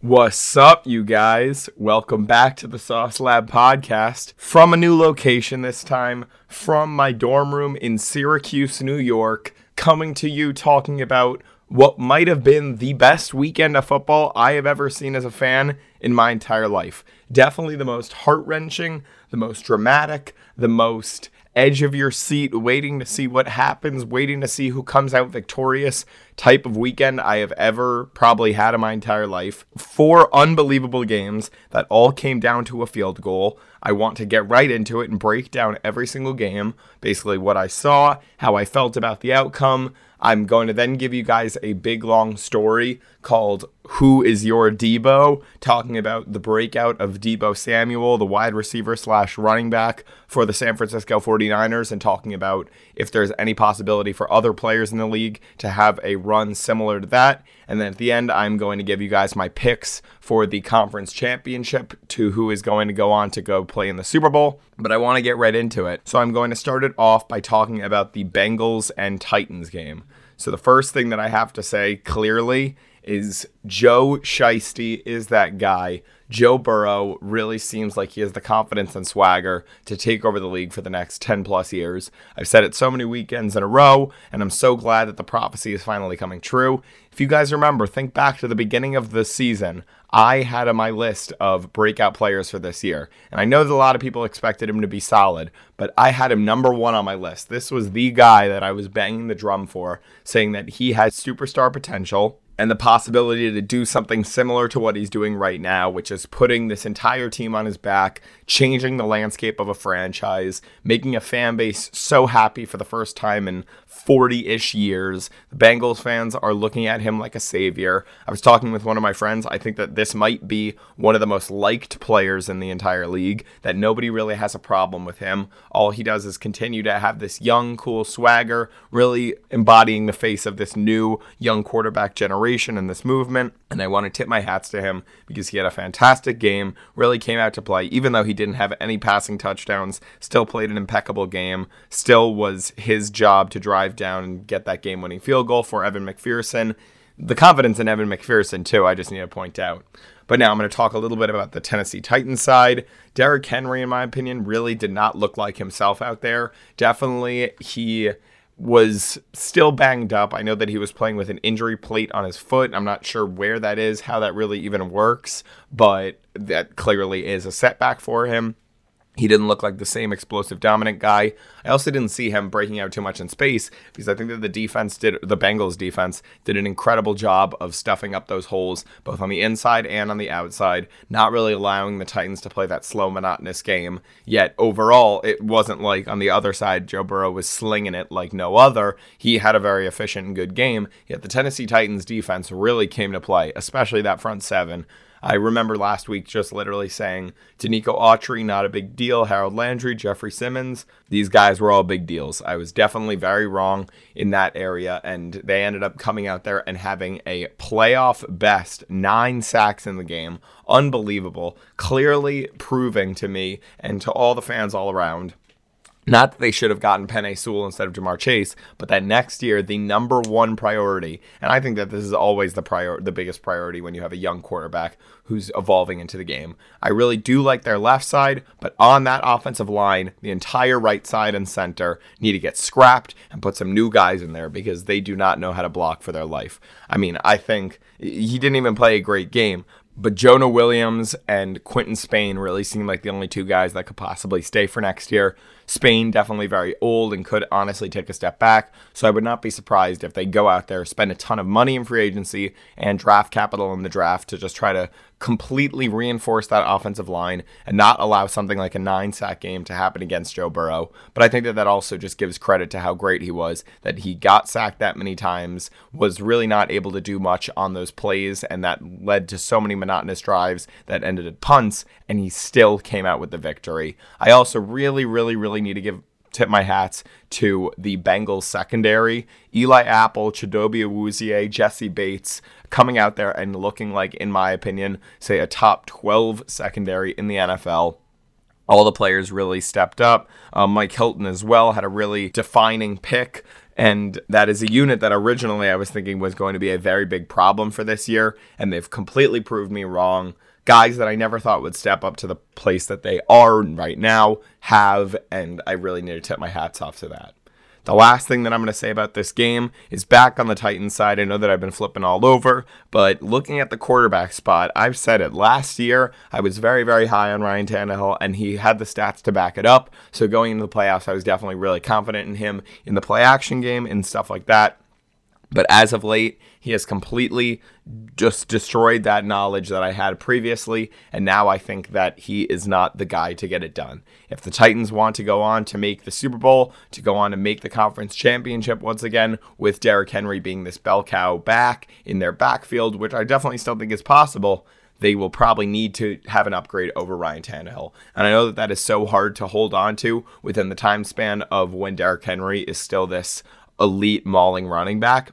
What's up, you guys? Welcome back to the Sauce Lab podcast from a new location this time, from my dorm room in Syracuse, New York, coming to you talking about what might have been the best weekend of football I have ever seen as a fan in my entire life. Definitely the most heart wrenching, the most dramatic, the most edge of your seat, waiting to see what happens, waiting to see who comes out victorious type of weekend I have ever probably had in my entire life. Four unbelievable games that all came down to a field goal. I want to get right into it and break down every single game, basically what I saw, how I felt about the outcome, I'm going to then give you guys a big long story called Who is Your Deebo? talking about the breakout of Deebo Samuel, the wide receiver slash running back for the San Francisco 49ers, and talking about if there's any possibility for other players in the league to have a run similar to that. And then at the end, I'm going to give you guys my picks for the conference championship to who is going to go on to go play in the Super Bowl. But I want to get right into it. So I'm going to start it off by talking about the Bengals and Titans game. So the first thing that I have to say clearly is Joe Shiesty is that guy Joe Burrow really seems like he has the confidence and swagger to take over the league for the next 10 plus years. I've said it so many weekends in a row, and I'm so glad that the prophecy is finally coming true. If you guys remember, think back to the beginning of the season. I had on my list of breakout players for this year. And I know that a lot of people expected him to be solid, but I had him number one on my list. This was the guy that I was banging the drum for, saying that he had superstar potential and the possibility to do something similar to what he's doing right now, which is putting this entire team on his back, changing the landscape of a franchise, making a fan base so happy for the first time in 40 ish years. The Bengals fans are looking at him like a savior. I was talking with one of my friends. I think that this might be one of the most liked players in the entire league, that nobody really has a problem with him. All he does is continue to have this young, cool swagger, really embodying the face of this new young quarterback generation and this movement. And I want to tip my hats to him because he had a fantastic game, really came out to play, even though he didn't have any passing touchdowns, still played an impeccable game, still was his job to drive down and get that game winning field goal for Evan McPherson. The confidence in Evan McPherson, too, I just need to point out. But now I'm going to talk a little bit about the Tennessee Titans side. Derrick Henry, in my opinion, really did not look like himself out there. Definitely, he was still banged up. I know that he was playing with an injury plate on his foot. I'm not sure where that is, how that really even works, but that clearly is a setback for him. He didn't look like the same explosive dominant guy. I also didn't see him breaking out too much in space because I think that the defense did the Bengals defense did an incredible job of stuffing up those holes both on the inside and on the outside, not really allowing the Titans to play that slow monotonous game. Yet overall, it wasn't like on the other side Joe Burrow was slinging it like no other. He had a very efficient and good game. Yet the Tennessee Titans defense really came to play, especially that front seven. I remember last week just literally saying Denico Autry, not a big deal. Harold Landry, Jeffrey Simmons, these guys were all big deals. I was definitely very wrong in that area, and they ended up coming out there and having a playoff best nine sacks in the game. Unbelievable. Clearly proving to me and to all the fans all around not that they should have gotten Penei Sewell instead of Ja'Marr Chase, but that next year the number one priority, and I think that this is always the prior the biggest priority when you have a young quarterback who's evolving into the game. I really do like their left side, but on that offensive line, the entire right side and center need to get scrapped and put some new guys in there because they do not know how to block for their life. I mean, I think he didn't even play a great game, but Jonah Williams and Quinton Spain really seem like the only two guys that could possibly stay for next year. Spain definitely very old and could honestly take a step back. So I would not be surprised if they go out there, spend a ton of money in free agency and draft capital in the draft to just try to completely reinforce that offensive line and not allow something like a nine sack game to happen against Joe Burrow. But I think that that also just gives credit to how great he was, that he got sacked that many times, was really not able to do much on those plays, and that led to so many monotonous drives that ended at punts, and he still came out with the victory. I also really, really, really need to give tip my hats to the Bengals secondary. Eli Apple, Chidobe Awuzie, Jessie Bates coming out there and looking like, in my opinion, say a top 12 secondary in the NFL. All the players really stepped up. Um, Mike Hilton as well had a really defining pick And that is a unit that originally I was thinking was going to be a very big problem for this year, and they've completely proved me wrong. Guys that I never thought would step up to the place that they are right now have, and I really need to tip my hats off to that. The last thing that I'm going to say about this game is back on the Titans side. I know that I've been flipping all over, but looking at the quarterback spot, I've said it. Last year, I was very, very high on Ryan Tannehill, and he had the stats to back it up. So going into the playoffs, I was definitely really confident in him in the play action game and stuff like that. But as of late, he has completely just destroyed that knowledge that I had previously, and now I think that he is not the guy to get it done. If the Titans want to go on to make the Super Bowl, to go on to make the conference championship once again, with Derrick Henry being this bell cow back in their backfield, which I definitely still think is possible, they will probably need to have an upgrade over Ryan Tannehill. And I know that that is so hard to hold on to within the time span of when Derrick Henry is still this elite mauling running back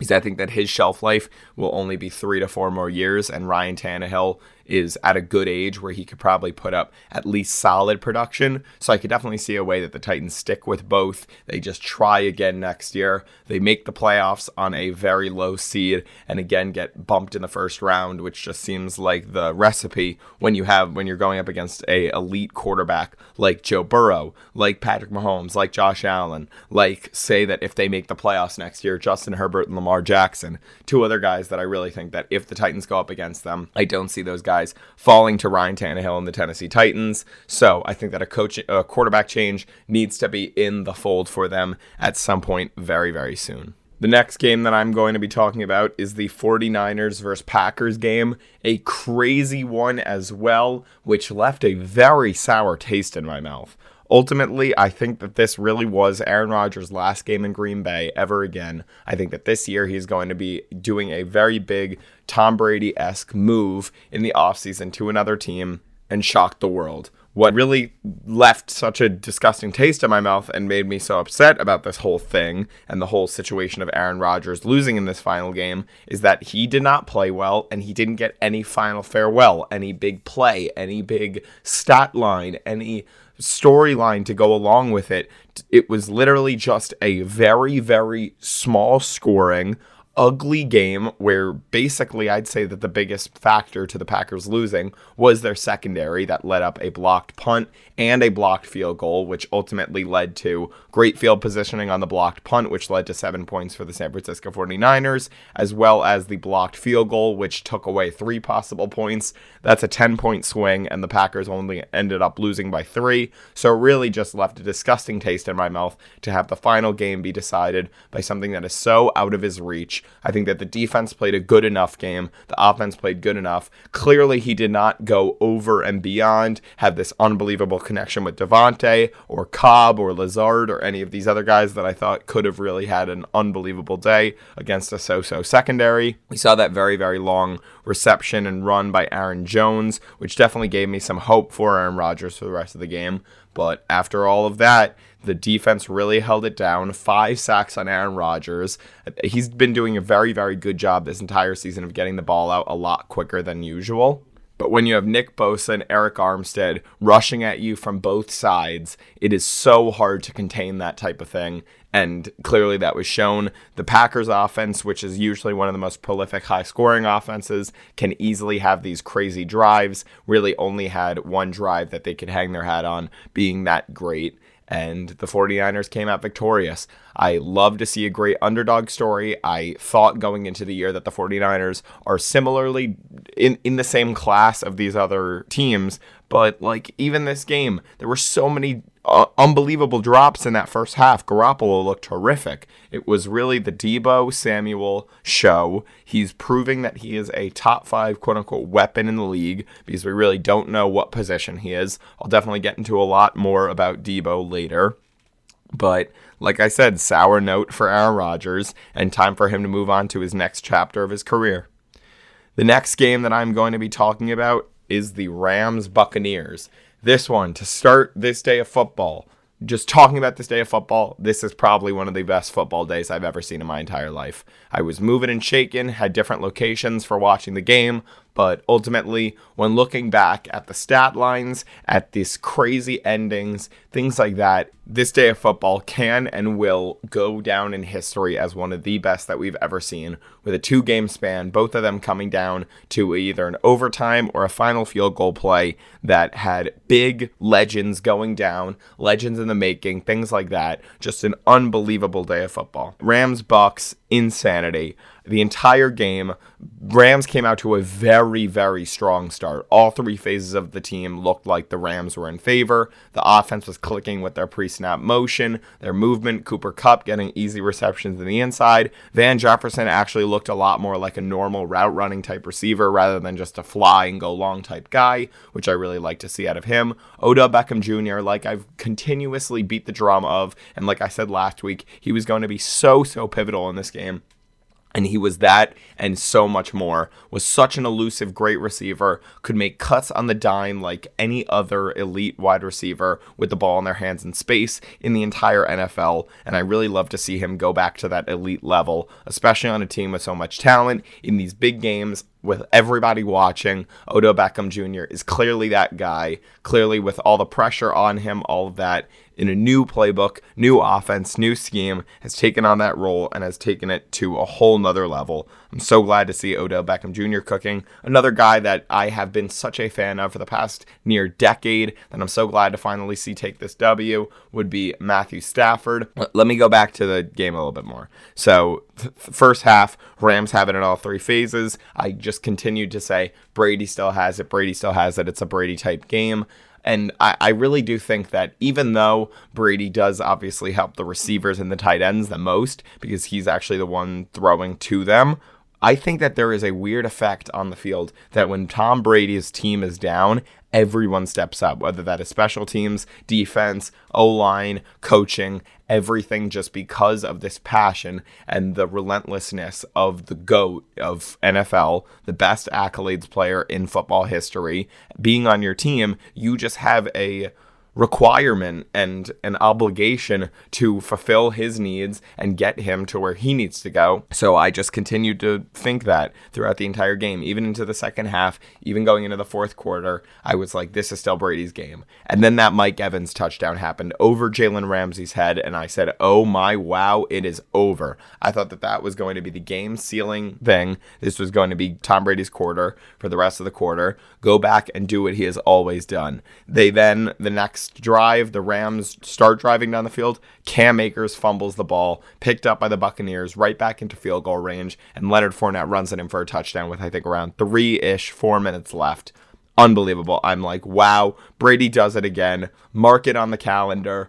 because I think that his shelf life will only be three to four more years, and Ryan Tannehill is at a good age where he could probably put up at least solid production. So I could definitely see a way that the Titans stick with both. They just try again next year. They make the playoffs on a very low seed and again get bumped in the first round, which just seems like the recipe when you have when you're going up against a elite quarterback like Joe Burrow, like Patrick Mahomes, like Josh Allen, like say that if they make the playoffs next year, Justin Herbert and Lamar Jackson, two other guys that I really think that if the Titans go up against them, I don't see those guys guys falling to Ryan Tannehill and the Tennessee Titans. So I think that a coach, a quarterback change needs to be in the fold for them at some point very, very soon. The next game that I'm going to be talking about is the 49ers versus Packers game, a crazy one as well, which left a very sour taste in my mouth. Ultimately, I think that this really was Aaron Rodgers' last game in Green Bay ever again. I think that this year he's going to be doing a very big Tom Brady esque move in the offseason to another team and shocked the world. What really left such a disgusting taste in my mouth and made me so upset about this whole thing and the whole situation of Aaron Rodgers losing in this final game is that he did not play well and he didn't get any final farewell, any big play, any big stat line, any storyline to go along with it. It was literally just a very, very small scoring, ugly game where basically I'd say that the biggest factor to the Packers losing was their secondary that led up a blocked punt and a blocked field goal, which ultimately led to great field positioning on the blocked punt, which led to seven points for the San Francisco 49ers, as well as the blocked field goal, which took away three possible points. That's a 10 point swing, and the Packers only ended up losing by three. So, really just left a disgusting taste in my mouth to have the final game be decided by something that is so out of his reach. I think that the defense played a good enough game, the offense played good enough. Clearly, he did not go over and beyond, have this unbelievable connection with Davante or Cobb or Lazard or any of these other guys that I thought could have really had an unbelievable day against a so so secondary. We saw that very, very long reception and run by Aaron Jones, which definitely gave me some hope for Aaron Rodgers for the rest of the game. But after all of that, the defense really held it down. Five sacks on Aaron Rodgers. He's been doing a very, very good job this entire season of getting the ball out a lot quicker than usual. But when you have Nick Bosa and Arik Armstead rushing at you from both sides, it is so hard to contain that type of thing. And clearly that was shown. The Packers offense, which is usually one of the most prolific high scoring offenses, can easily have these crazy drives. Really only had one drive that they could hang their hat on being that great and the 49ers came out victorious. I love to see a great underdog story. I thought going into the year that the 49ers are similarly in, in the same class of these other teams, but like even this game, there were so many uh, unbelievable drops in that first half. Garoppolo looked terrific. It was really the Deebo Samuel show. He's proving that he is a top five quote unquote weapon in the league because we really don't know what position he is. I'll definitely get into a lot more about Deebo later. But like I said, sour note for Aaron Rodgers and time for him to move on to his next chapter of his career. The next game that I'm going to be talking about is the Rams Buccaneers. This one to start this day of football. Just talking about this day of football, this is probably one of the best football days I've ever seen in my entire life. I was moving and shaking, had different locations for watching the game, But ultimately, when looking back at the stat lines, at these crazy endings, things like that, this day of football can and will go down in history as one of the best that we've ever seen, with a two game span, both of them coming down to either an overtime or a final field goal play that had big legends going down, legends in the making, things like that. Just an unbelievable day of football. Rams Bucks insanity the entire game. Rams came out to a very, very strong start. All three phases of the team looked like the Rams were in favor. The offense was clicking with their pre snap motion, their movement. Cooper Kupp getting easy receptions in the inside. Van Jefferson actually looked a lot more like a normal route running type receiver rather than just a fly and go long type guy, which I really like to see out of him. Odell Beckham Jr., like I've continuously beat the drum of, and like I said last week, he was going to be so, so pivotal in this game and he was that and so much more was such an elusive great receiver could make cuts on the dime like any other elite wide receiver with the ball in their hands in space in the entire NFL and I really love to see him go back to that elite level especially on a team with so much talent in these big games with everybody watching, Odell Beckham Jr. is clearly that guy, clearly with all the pressure on him, all of that in a new playbook, new offense, new scheme, has taken on that role and has taken it to a whole nother level. I'm so glad to see Odell Beckham Jr. cooking. Another guy that I have been such a fan of for the past near decade that I'm so glad to finally see take this W would be Matthew Stafford. Let me go back to the game a little bit more. So, th- first half, Rams have it in all three phases. I just continued to say Brady still has it, Brady still has it. It's a Brady type game. And I, I, really do think that even though Brady does obviously help the receivers and the tight ends the most because he's actually the one throwing to them, I think that there is a weird effect on the field that when Tom Brady's team is down, everyone steps up, whether that is special teams, defense, O line, coaching, everything just because of this passion and the relentlessness of the GOAT of NFL, the best accolades player in football history, being on your team, you just have a requirement and an obligation to fulfill his needs and get him to where he needs to go. So I just continued to think that throughout the entire game, even into the second half, even going into the fourth quarter, I was like, this is still Brady's game. And then that Mike Evans touchdown happened over Jalen Ramsey's head, and I said, oh my wow, it is over. I thought that that was going to be the game sealing thing. This was going to be Tom Brady's quarter for the rest of the quarter. Go back and do what he has always done. They then, the next next drive, the Rams start driving down the field. Cam Akers fumbles the ball, picked up by the Buccaneers, right back into field goal range, and Leonard Fournette runs it in for a touchdown with I think around three ish, four minutes left. Unbelievable. I'm like, wow, Brady does it again. Mark it on the calendar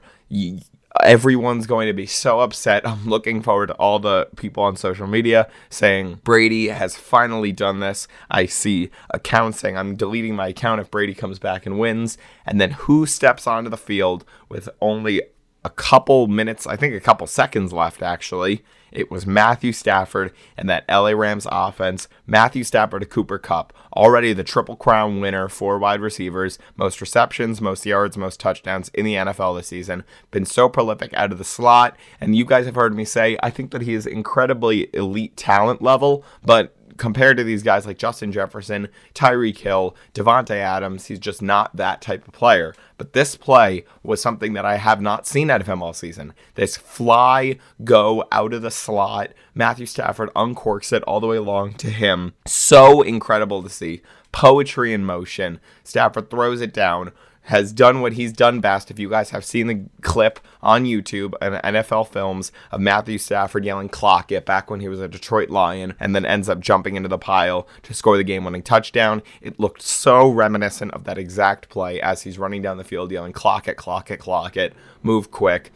everyone's going to be so upset. I'm looking forward to all the people on social media saying Brady has finally done this. I see accounts saying I'm deleting my account if Brady comes back and wins. And then who steps onto the field with only a couple minutes, I think a couple seconds left actually, it was Matthew Stafford and that LA Rams offense. Matthew Stafford to Cooper Kupp, already the Triple Crown winner for wide receivers, most receptions, most yards, most touchdowns in the NFL this season. Been so prolific out of the slot. And you guys have heard me say, I think that he is incredibly elite talent level, but compared to these guys like Justin Jefferson, Tyreek Hill, Davante Adams, he's just not that type of player. But this play was something that I have not seen out of him all season. This fly go out of the slot, Matthew Stafford uncorks it all the way along to him. So incredible to see. Poetry in motion. Stafford throws it down has done what he's done best. If you guys have seen the clip on YouTube and NFL films of Matthew Stafford yelling clock it back when he was a Detroit Lion and then ends up jumping into the pile to score the game winning touchdown, it looked so reminiscent of that exact play as he's running down the field yelling clock it, clock it, clock it, move quick.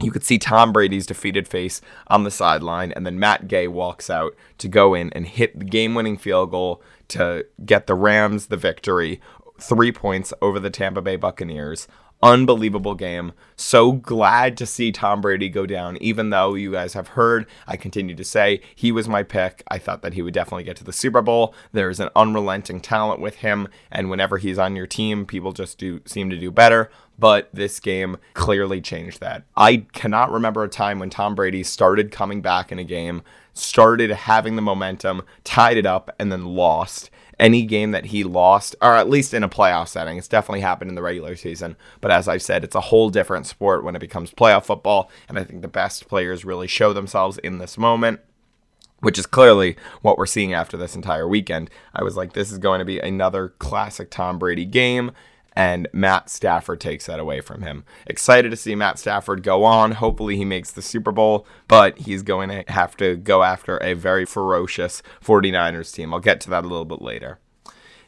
You could see Tom Brady's defeated face on the sideline, and then Matt Gay walks out to go in and hit the game winning field goal to get the Rams the victory three points over the Tampa Bay Buccaneers. Unbelievable game. So glad to see Tom Brady go down, even though you guys have heard, I continue to say he was my pick. I thought that he would definitely get to the Super Bowl. There's an unrelenting talent with him, and whenever he's on your team, people just do seem to do better. But this game clearly changed that. I cannot remember a time when Tom Brady started coming back in a game, started having the momentum, tied it up, and then lost any game that he lost, or at least in a playoff setting. It's definitely happened in the regular season. But as I've said, it's a whole different sport when it becomes playoff football. And I think the best players really show themselves in this moment which is clearly what we're seeing after this entire weekend. I was like, this is going to be another classic Tom Brady game and Matt Stafford takes that away from him. Excited to see Matt Stafford go on. Hopefully, he makes the Super Bowl, but he's going to have to go after a very ferocious 49ers team. I'll get to that a little bit later.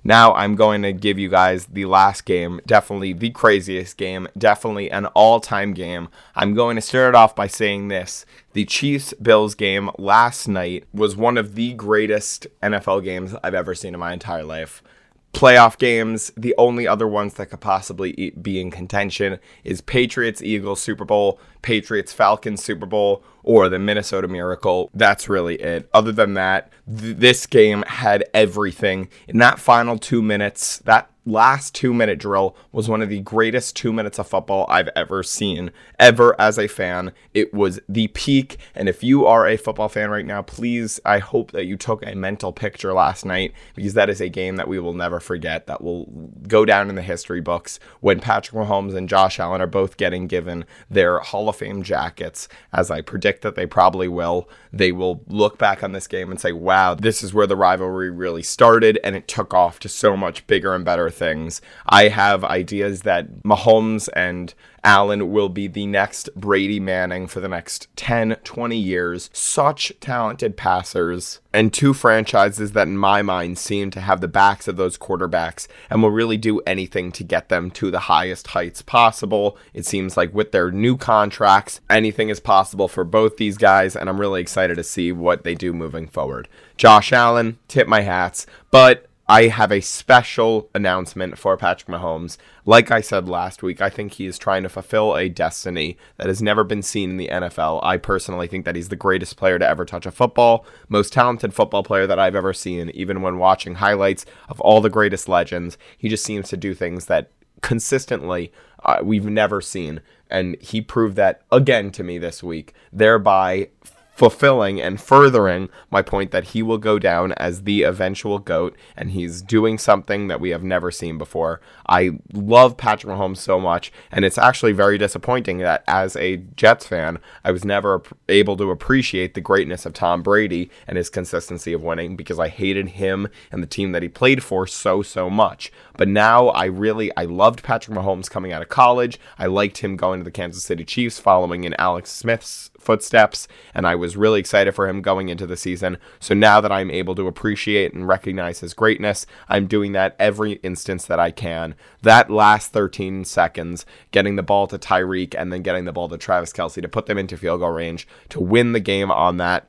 Now I'm going to give you guys the last game, definitely the craziest game, definitely an all time game. I'm going to start it off by saying this. The Chiefs Bills game last night was one of the greatest NFL games I've ever seen in my entire life playoff games, the only other ones that could possibly be in contention is Patriots Eagles Super Bowl, Patriots Falcons Super Bowl, or the Minnesota Miracle. That's really it. Other than that, th- this game had everything. In that final two minutes, that last two minute drill was one of the greatest two minutes of football I've ever seen, ever as a fan. It was the peak. And if you are a football fan right now, please, I hope that you took a mental picture last night because that is a game that we will never forget, that will go down in the history books when Patrick Mahomes and Josh Allen are both getting given their Hall of Fame jackets, as I predict that they probably will. They will look back on this game and say, wow, this is where the rivalry really started, and it took off to so much bigger and better things. I have ideas that Mahomes and Allen will be the next Brady Manning for the next 10, 20 years. Such talented passers, and two franchises that, in my mind, seem to have the backs of those quarterbacks and will really do anything to get them to the highest heights possible. It seems like with their new contracts, anything is possible for both these guys, and I'm really excited to see what they do moving forward. Josh Allen, tip my hats, but I have a special announcement for Patrick Mahomes. Like I said last week, I think he is trying to fulfill a destiny that has never been seen in the NFL. I personally think that he's the greatest player to ever touch a football, most talented football player that I've ever seen, even when watching highlights of all the greatest legends. He just seems to do things that consistently uh, we've never seen. And he proved that again to me this week, thereby fulfilling and furthering my point that he will go down as the eventual GOAT and he's doing something that we have never seen before. I love Patrick Mahomes so much, and it's actually very disappointing that as a Jets fan, I was never able to appreciate the greatness of Tom Brady and his consistency of winning because I hated him and the team that he played for so, so much. But now I really, I loved Patrick Mahomes coming out of college. I liked him going to the Kansas City Chiefs following in Alex Smith's footsteps, and I was really excited for him going into the season. So now that I'm able to appreciate and recognize his greatness, I'm doing that every instance that I can. That last 13 seconds, getting the ball to Tyreek and then getting the ball to Travis Kelce to put them into field goal range to win the game on that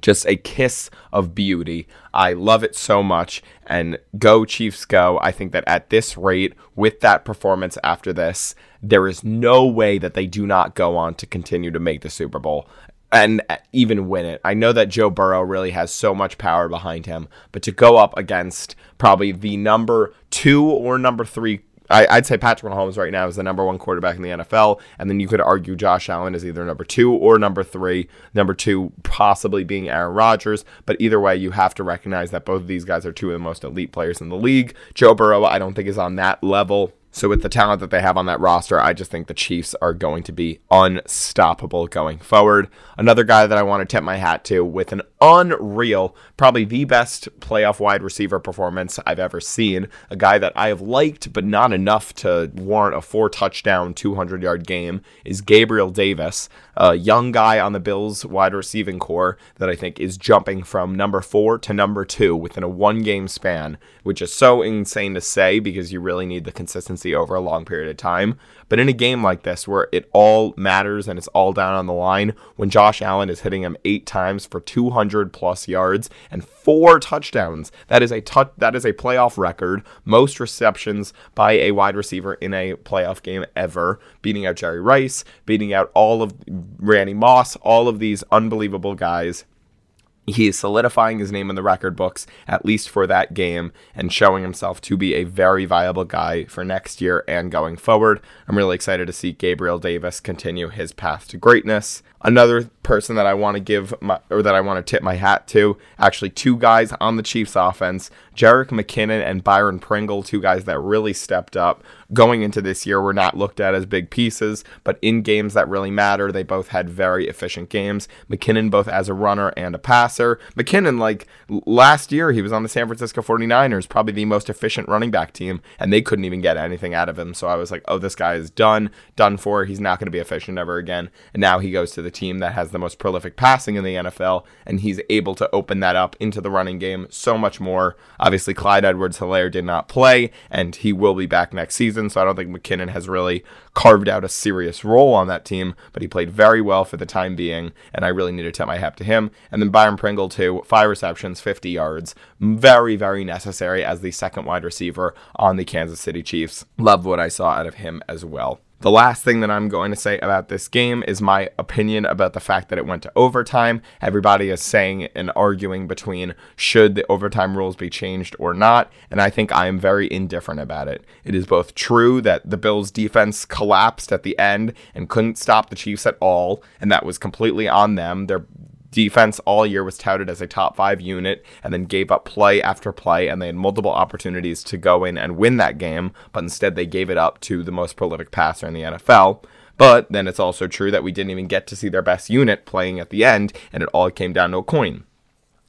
just a kiss of beauty. I love it so much. And go, Chiefs, go. I think that at this rate, with that performance after this, there is no way that they do not go on to continue to make the Super Bowl and even win it. I know that Joe Burrow really has so much power behind him, but to go up against probably the number two or number three I, would say Patrick Mahomes right now is the number one quarterback in the NFL, and then you could argue Josh Allen is either number two or number three. Number two possibly being Aaron Rodgers, but either way, you have to recognize that both of these guys are two of the most elite players in the league. Joe Burrow, I don't think is on that level. So with the talent that they have on that roster, I just think the Chiefs are going to be unstoppable going forward. Another guy that I want to tip my hat to with an unreal, probably the best playoff wide receiver performance I've ever seen. A guy that I have liked, but not enough to warrant a four touchdown, 200 yard game, is Gabriel Davis, a young guy on the Bills wide receiving core that I think is jumping from number four to number two within a one game span, which is so insane to say because you really need the consistency over a long period of time. But in a game like this, where it all matters and it's all down on the line, when Josh Allen is hitting him eight times for 200 plus yards and four touchdowns, that is a touch, that is a playoff record, most receptions by a wide receiver in a playoff game ever, beating out Jerry Rice, beating out all of Randy Moss, all of these unbelievable guys he is solidifying his name in the record books, at least for that game, and showing himself to be a very viable guy for next year and going forward. I'm really excited to see Gabriel Davis continue his path to greatness. Another person that I want to give my, or that I want to tip my hat to, actually two guys on the Chiefs offense Jerick McKinnon and Byron Pringle, two guys that really stepped up going into this year, were not looked at as big pieces, but in games that really matter, they both had very efficient games. McKinnon both as a runner and a passer. McKinnon, like last year, he was on the San Francisco 49ers, probably the most efficient running back team, and they couldn't even get anything out of him. So I was like, oh, this guy is done, done for. He's not going to be efficient ever again. And now he goes to the team that has the most prolific passing in the NFL, and he's able to open that up into the running game so much more. Obviously, Clyde Edwards Helaire did not play, and he will be back next season. So I don't think McKinnon has really carved out a serious role on that team, but he played very well for the time being, and I really need to tip my hat to him. And then Byron Pringle, too, five receptions, 50 yards. Very, very necessary as the second wide receiver on the Kansas City Chiefs. Love what I saw out of him as well. The last thing that I'm going to say about this game is my opinion about the fact that it went to overtime. Everybody is saying and arguing between should the overtime rules be changed or not, and I think I am very indifferent about it. It is both true that the Bills defense collapsed at the end and couldn't stop the Chiefs at all, and that was completely on them. Their defense all year was touted as a top five unit and then gave up play after play and they had multiple opportunities to go in and win that game but instead they gave it up to the most prolific passer in the NFL but then it's also true that we didn't even get to see their best unit playing at the end and it all came down to a coin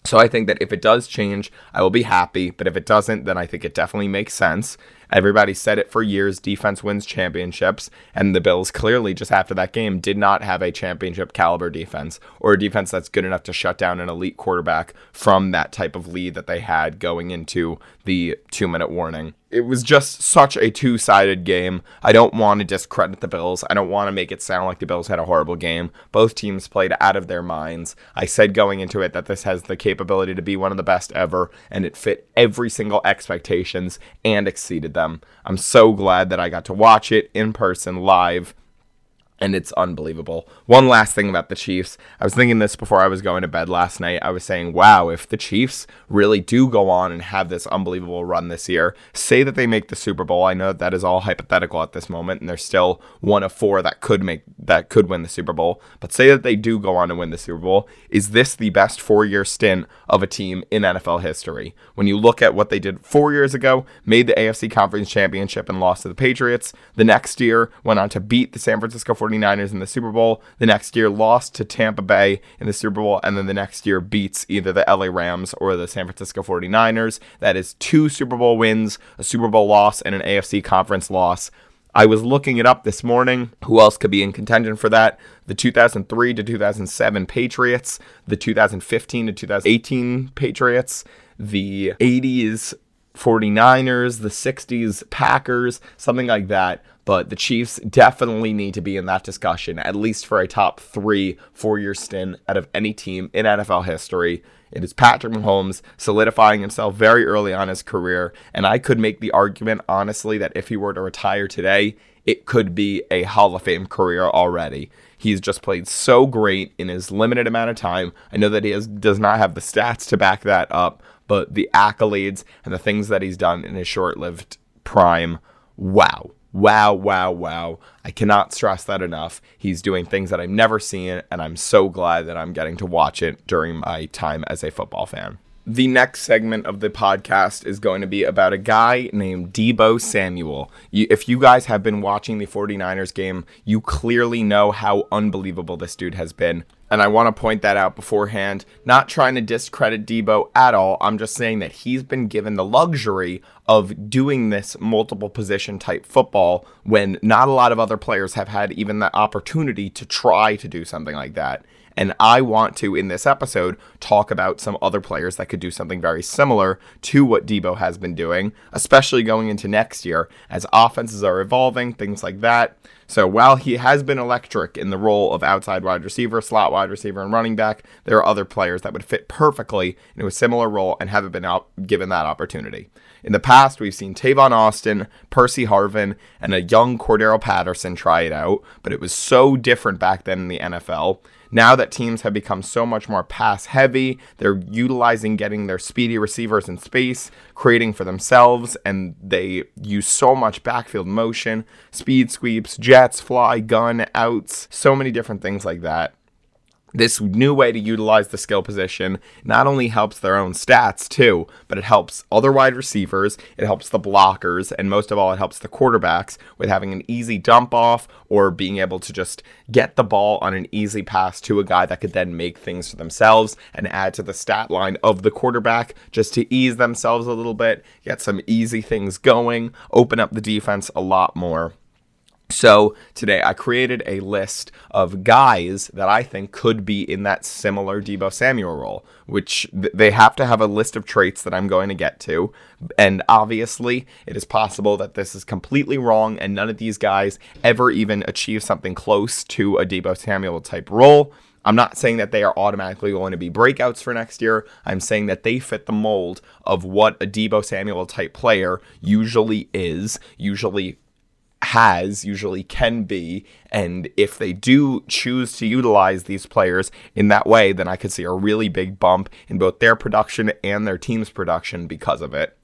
so I think that if it does change, I will be happy. But if it doesn't, then I think it definitely makes sense. Everybody said it for years defense wins championships. And the Bills clearly, just after that game, did not have a championship caliber defense or a defense that's good enough to shut down an elite quarterback from that type of lead that they had going into the two minute warning it was just such a two sided game. I don't want to discredit the Bills. I don't want to make it sound like the Bills had a horrible game. Both teams played out of their minds. I said going into it that this has the capability to be one of the best ever, and it fit every single expectations and exceeded them. I'm so glad that I got to watch it in person live and it's unbelievable. One last thing about the Chiefs. I was thinking this before I was going to bed last night. I was saying, wow, if the Chiefs really do go on and have this unbelievable run this year, say that they make the Super Bowl. I know that, that is all hypothetical at this moment and they're still one of four that could make that could win the Super Bowl. But say that they do go on and win the Super Bowl, is this the best 4-year stint of a team in NFL history? When you look at what they did 4 years ago, made the AFC Conference Championship and lost to the Patriots. The next year went on to beat the San Francisco 49 49ers in the Super Bowl. The next year lost to Tampa Bay in the Super Bowl. And then the next year beats either the LA Rams or the San Francisco 49ers. That is two Super Bowl wins, a Super Bowl loss, and an AFC conference loss. I was looking it up this morning. Who else could be in contention for that? The 2003 to 2007 Patriots, the 2015 to 2018 Patriots, the 80s 49ers, the 60s Packers, something like that but the Chiefs definitely need to be in that discussion, at least for a top three four year stint out of any team in NFL history. It is Patrick Mahomes solidifying himself very early on his career. And I could make the argument, honestly, that if he were to retire today, it could be a Hall of Fame career already. He's just played so great in his limited amount of time. I know that he has, does not have the stats to back that up, but the accolades and the things that he's done in his short lived prime, wow. Wow, wow, wow. I cannot stress that enough. He's doing things that I've never seen, and I'm so glad that I'm getting to watch it during my time as a football fan. The next segment of the podcast is going to be about a guy named Deebo Samuel. You, if you guys have been watching the 49ers game, you clearly know how unbelievable this dude has been. And I want to point that out beforehand. Not trying to discredit Deebo at all. I'm just saying that he's been given the luxury of doing this multiple position type football when not a lot of other players have had even the opportunity to try to do something like that. And I want to, in this episode, talk about some other players that could do something very similar to what Deebo has been doing, especially going into next year as offenses are evolving, things like that. So while he has been electric in the role of outside wide receiver, slot wide receiver, and running back, there are other players that would fit perfectly into a similar role and haven't been given that opportunity. In the past, we've seen Tavon Austin, Percy Harvin, and a young Cordarrelle Patterson try it out, but it was so different back then in the NFL. Now that teams have become so much more pass heavy, they're utilizing getting their speedy receivers in space, creating for themselves, and they use so much backfield motion, speed sweeps, jets, fly, gun, outs, so many different things like that this new way to utilize the skill position not only helps their own stats too, but it helps other wide receivers, it helps the blockers, and most of all, it helps the quarterbacks with having an easy dump off or being able to just get the ball on an easy pass to a guy that could then make things for themselves and add to the stat line of the quarterback just to ease themselves a little bit, get some easy things going, open up the defense a lot more. So today I created a list of guys that I think could be in that similar Deebo Samuel role, which th- they have to have a list of traits that I'm going to get to. And obviously, it is possible that this is completely wrong and none of these guys ever even achieve something close to a Deebo Samuel type role. I'm not saying that they are automatically going to be breakouts for next year. I'm saying that they fit the mold of what a Deebo Samuel type player usually is, usually has usually can be. And if they do choose to utilize these players in that way then i could see a really big bump in both their production and their team's production because of it.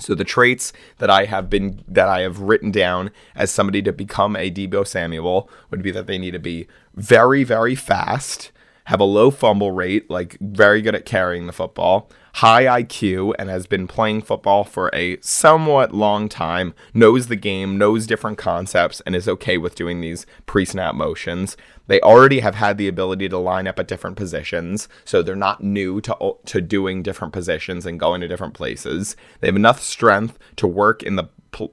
So the traits that I have been that I have written down as somebody to become a Deebo Samuel would be that they need to be very very fast, have a low fumble rate, like very good at carrying the football, high IQ and has been playing football for a somewhat long time, knows the game, knows different concepts, and is okay with doing these pre snap motions. They already have had the ability to line up at different positions, so they're not new to, to doing different positions and going to different places. They have enough strength to work in the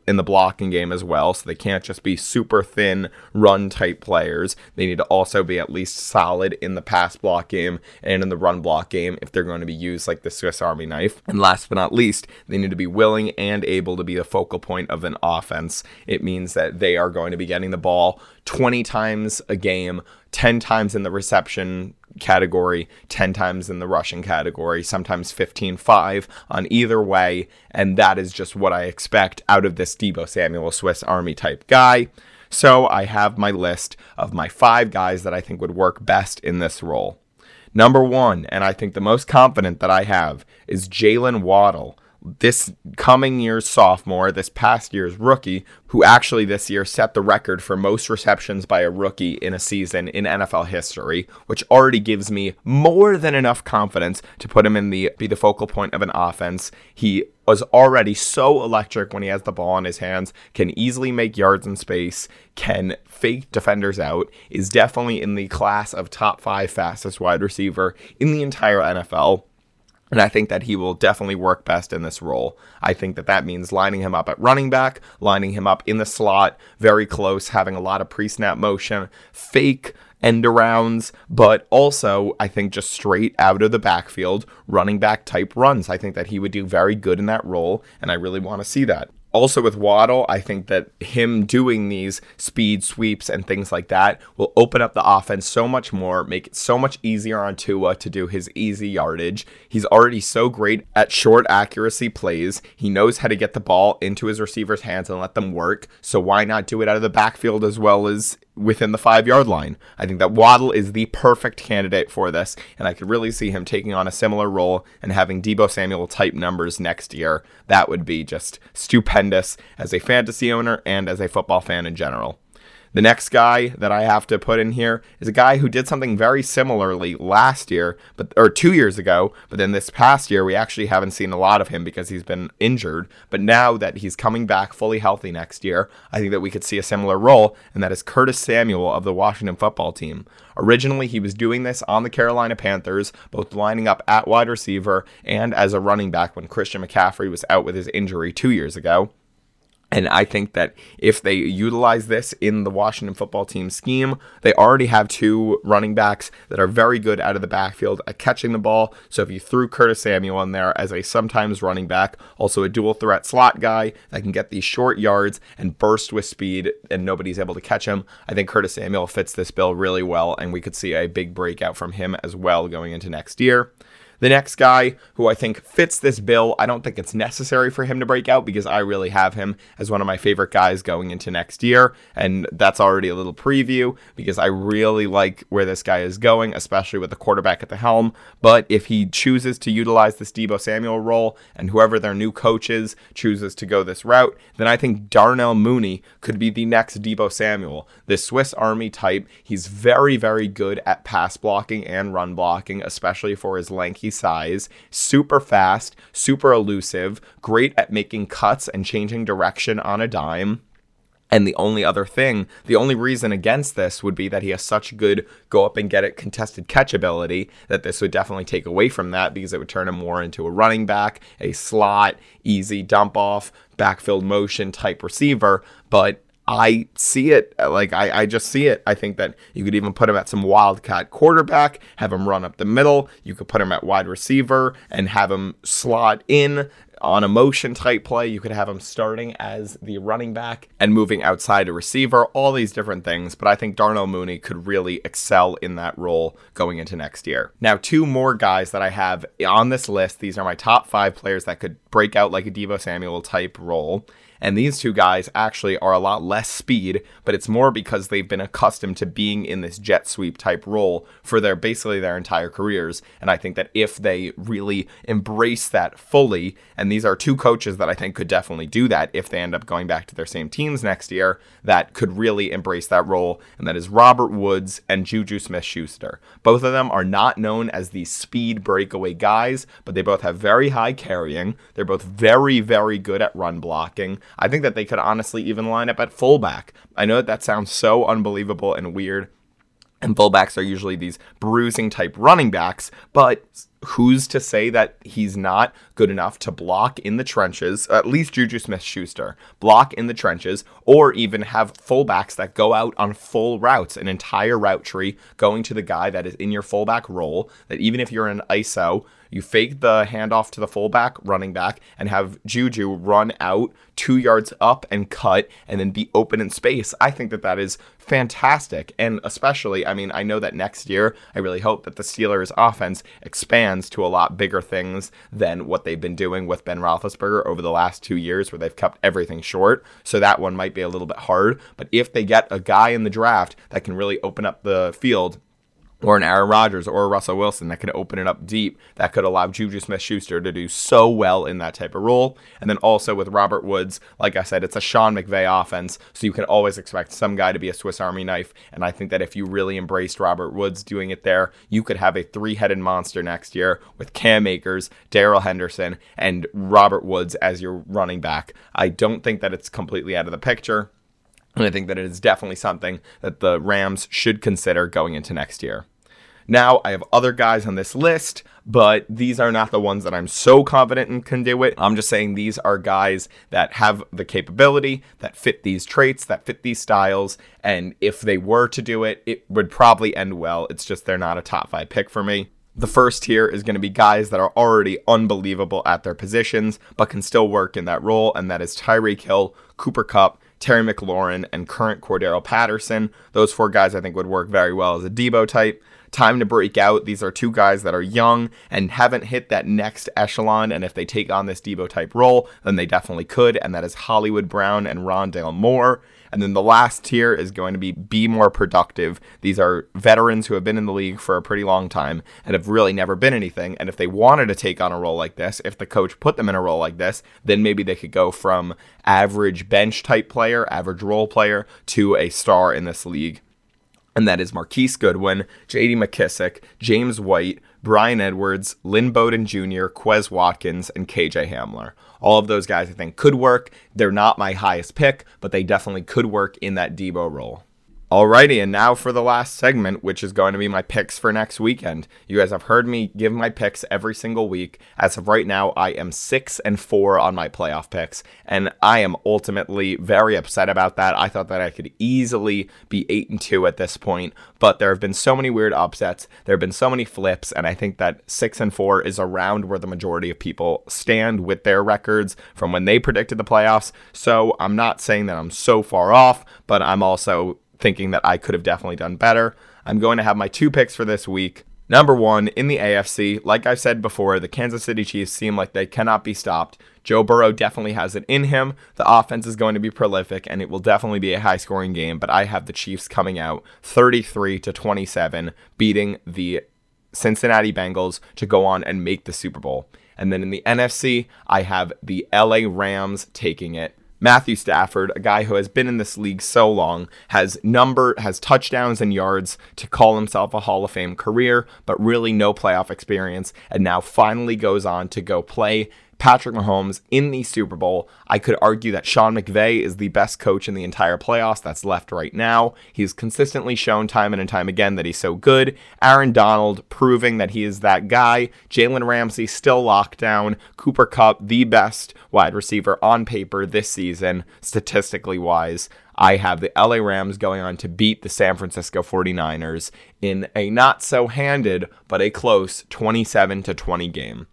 in the blocking game as well, so they can't just be super thin run type players. They need to also be at least solid in the pass block game and in the run block game if they're going to be used like the Swiss Army knife. And last but not least, they need to be willing and able to be the focal point of an offense. It means that they are going to be getting the ball 20 times a game, 10 times in the reception category, 10 times in the rushing category, sometimes 15 5 on either way. And that is just what I expect out of this Deebo Samuel Swiss Army type guy. So I have my list of my five guys that I think would work best in this role. Number one, and I think the most confident that I have, is Jaylen Waddle this coming year's sophomore, this past year's rookie, who actually this year set the record for most receptions by a rookie in a season in NFL history, which already gives me more than enough confidence to put him in the be the focal point of an offense. He was already so electric when he has the ball in his hands, can easily make yards in space, can fake defenders out, is definitely in the class of top 5 fastest wide receiver in the entire NFL and I think that he will definitely work best in this role. I think that that means lining him up at running back, lining him up in the slot, very close, having a lot of pre snap motion, fake end arounds, but also I think just straight out of the backfield, running back type runs. I think that he would do very good in that role, and I really want to see that also with Waddle, I think that him doing these speed sweeps and things like that will open up the offense so much more, make it so much easier on Tua to do his easy yardage. He's already so great at short accuracy plays. He knows how to get the ball into his receivers' hands and let them work. So why not do it out of the backfield as well as within the five yard line. I think that Waddle is the perfect candidate for this, and I could really see him taking on a similar role and having Deebo Samuel type numbers next year. That would be just stupendous as a fantasy owner and as a football fan in general. The next guy that I have to put in here is a guy who did something very similarly last year, but or 2 years ago, but then this past year we actually haven't seen a lot of him because he's been injured, but now that he's coming back fully healthy next year, I think that we could see a similar role and that is Curtis Samuel of the Washington football team. Originally, he was doing this on the Carolina Panthers, both lining up at wide receiver and as a running back when Christian McCaffrey was out with his injury 2 years ago. And I think that if they utilize this in the Washington football team scheme, they already have two running backs that are very good out of the backfield at catching the ball. So if you threw Curtis Samuel in there as a sometimes running back, also a dual threat slot guy that can get these short yards and burst with speed and nobody's able to catch him, I think Curtis Samuel fits this bill really well and we could see a big breakout from him as well going into next year. The next guy who I think fits this bill, I don't think it's necessary for him to break out because I really have him as one of my favorite guys going into next year. And that's already a little preview because I really like where this guy is going, especially with the quarterback at the helm. But if he chooses to utilize this Deebo Samuel role and whoever their new coach is chooses to go this route, then I think Darnell Mooney could be the next Deebo Samuel. This Swiss Army type, he's very, very good at pass blocking and run blocking, especially for his size, super fast, super elusive, great at making cuts and changing direction on a dime. And the only other thing, the only reason against this would be that he has such good go up and get it contested catch ability that this would definitely take away from that because it would turn him more into a running back, a slot, easy dump off, backfield motion type receiver. But I see it uh, like I, I just see it. I think that you could even put him at some wildcat quarterback, have him run up the middle. You could put him at wide receiver and have him slot in on a motion type play. You could have him starting as the running back and moving outside a receiver, all these different things. But I think Darnell Mooney could really excel in that role going into next year. Now, two more guys that I have on this list. These are my top five players that could break out like a Deebo Samuel type role. And these two guys actually are a lot less speed, but it's more because they've been accustomed to being in this jet sweep type role for their basically their entire careers. And I think that if they really embrace that fully, and these are two coaches that I think could definitely do that if they end up going back to their same teams next year, that could really embrace that role, and that is Robert Woods and Juju Smith Schuster. Both of them are not known as the speed breakaway guys, but they both have very high carrying. They're both very, very good at run blocking. I think that they could honestly even line up at fullback. I know that that sounds so unbelievable and weird. And fullbacks are usually these bruising type running backs, but who's to say that he's not good enough to block in the trenches, at least Juju Smith Schuster, block in the trenches, or even have fullbacks that go out on full routes, an entire route tree going to the guy that is in your fullback role, that even if you're an ISO, you fake the handoff to the fullback, running back, and have Juju run out two yards up and cut and then be open in space. I think that that is fantastic. And especially, I mean, I know that next year, I really hope that the Steelers' offense expands to a lot bigger things than what they've been doing with Ben Roethlisberger over the last two years, where they've kept everything short. So that one might be a little bit hard. But if they get a guy in the draft that can really open up the field or an Aaron Rodgers or a Russell Wilson that could open it up deep, that could allow Juju Smith Schuster to do so well in that type of role. And then also with Robert Woods, like I said, it's a Sean McVay offense, so you can always expect some guy to be a Swiss Army knife. And I think that if you really embraced Robert Woods doing it there, you could have a three headed monster next year with Cam Akers, Darrell Henderson, and Robert Woods as your running back. I don't think that it's completely out of the picture. And I think that it is definitely something that the Rams should consider going into next year. Now, I have other guys on this list, but these are not the ones that I'm so confident in can do it. I'm just saying these are guys that have the capability, that fit these traits, that fit these styles, and if they were to do it, it would probably end well. It's just they're not a top five pick for me. The first here is going to be guys that are already unbelievable at their positions, but can still work in that role, and that is Tyreek Hill, Cooper Kupp, Terry McLaurin, and current Cordarrelle Patterson. Those four guys I think would work very well as a Deebo type time to break out. These are two guys that are young and haven't hit that next echelon. And if they take on this Deebo type role, then they definitely could. And that is Hollywood Brown and Rondale Moore. And then the last tier is going to be be more productive. These are veterans who have been in the league for a pretty long time and have really never been anything. And if they wanted to take on a role like this, if the coach put them in a role like this, then maybe they could go from average bench type player, average role player, to a star in this league and that is Marquise Goodwin, J.D. McKissic, James White, Bryan Edwards, Lynn Bowden Jr., Quez Watkins, and KJ Hamler. All of those guys I think could work. They're not my highest pick, but they definitely could work in that Deebo role. Alrighty, and now for the last segment, which is going to be my picks for next weekend. You guys have heard me give my picks every single week. As of right now, I am six and four on my playoff picks, and I am ultimately very upset about that. I thought that I could easily be eight and two at this point, but there have been so many weird upsets. There have been so many flips, and I think that six and four is around where the majority of people stand with their records from when they predicted the playoffs. So I'm not saying that I'm so far off, but I'm also thinking that I could have definitely done better. I'm going to have my two picks for this week. Number one, in the AFC, like I've said before, the Kansas City Chiefs seem like they cannot be stopped. Joe Burrow definitely has it in him. The offense is going to be prolific and it will definitely be a high scoring game, but I have the Chiefs coming out 33 to 27, beating the Cincinnati Bengals to go on and make the Super Bowl. And then in the NFC, I have the LA Rams taking it Matthew Stafford, a guy who has been in this league so long, has number has touchdowns and yards to call himself a Hall of Fame career, but really no playoff experience, and now finally goes on to go play Patrick Mahomes in the Super Bowl. I could argue that Sean McVay is the best coach in the entire playoffs that's left right now. He's consistently shown time and time again that he's so good. Aaron Donald proving that he is that guy. Jalen Ramsey still locked down. Cooper Kupp, the best wide receiver on paper this season, statistically wise. I have the LA Rams going on to beat the San Francisco 49ers in a not so handed, but a close 27 to 20 game.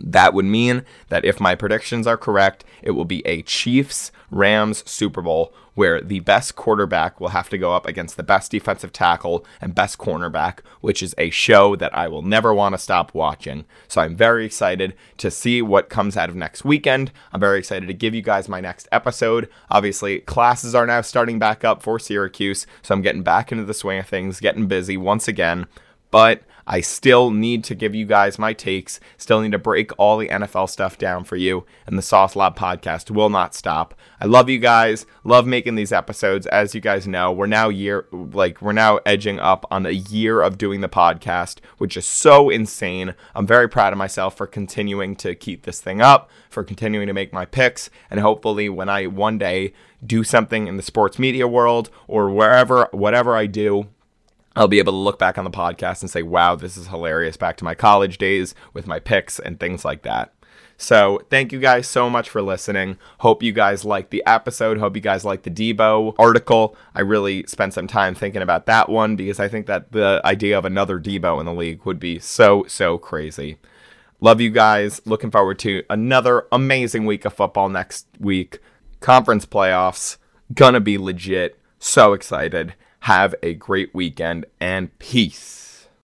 That would mean that if my predictions are correct, it will be a Chiefs Rams Super Bowl where the best quarterback will have to go up against the best defensive tackle and best cornerback, which is a show that I will never want to stop watching. So I'm very excited to see what comes out of next weekend. I'm very excited to give you guys my next episode. Obviously, classes are now starting back up for Syracuse, so I'm getting back into the swing of things, getting busy once again. But I still need to give you guys my takes, still need to break all the NFL stuff down for you, and the Sauce Lab podcast will not stop. I love you guys, love making these episodes. As you guys know, we're now year like we're now edging up on a year of doing the podcast, which is so insane. I'm very proud of myself for continuing to keep this thing up, for continuing to make my picks, and hopefully when I one day do something in the sports media world or wherever whatever I do I'll be able to look back on the podcast and say, wow, this is hilarious back to my college days with my picks and things like that. So, thank you guys so much for listening. Hope you guys liked the episode. Hope you guys liked the Deebo article. I really spent some time thinking about that one because I think that the idea of another Deebo in the league would be so, so crazy. Love you guys. Looking forward to another amazing week of football next week. Conference playoffs. Gonna be legit. So excited. Have a great weekend and peace.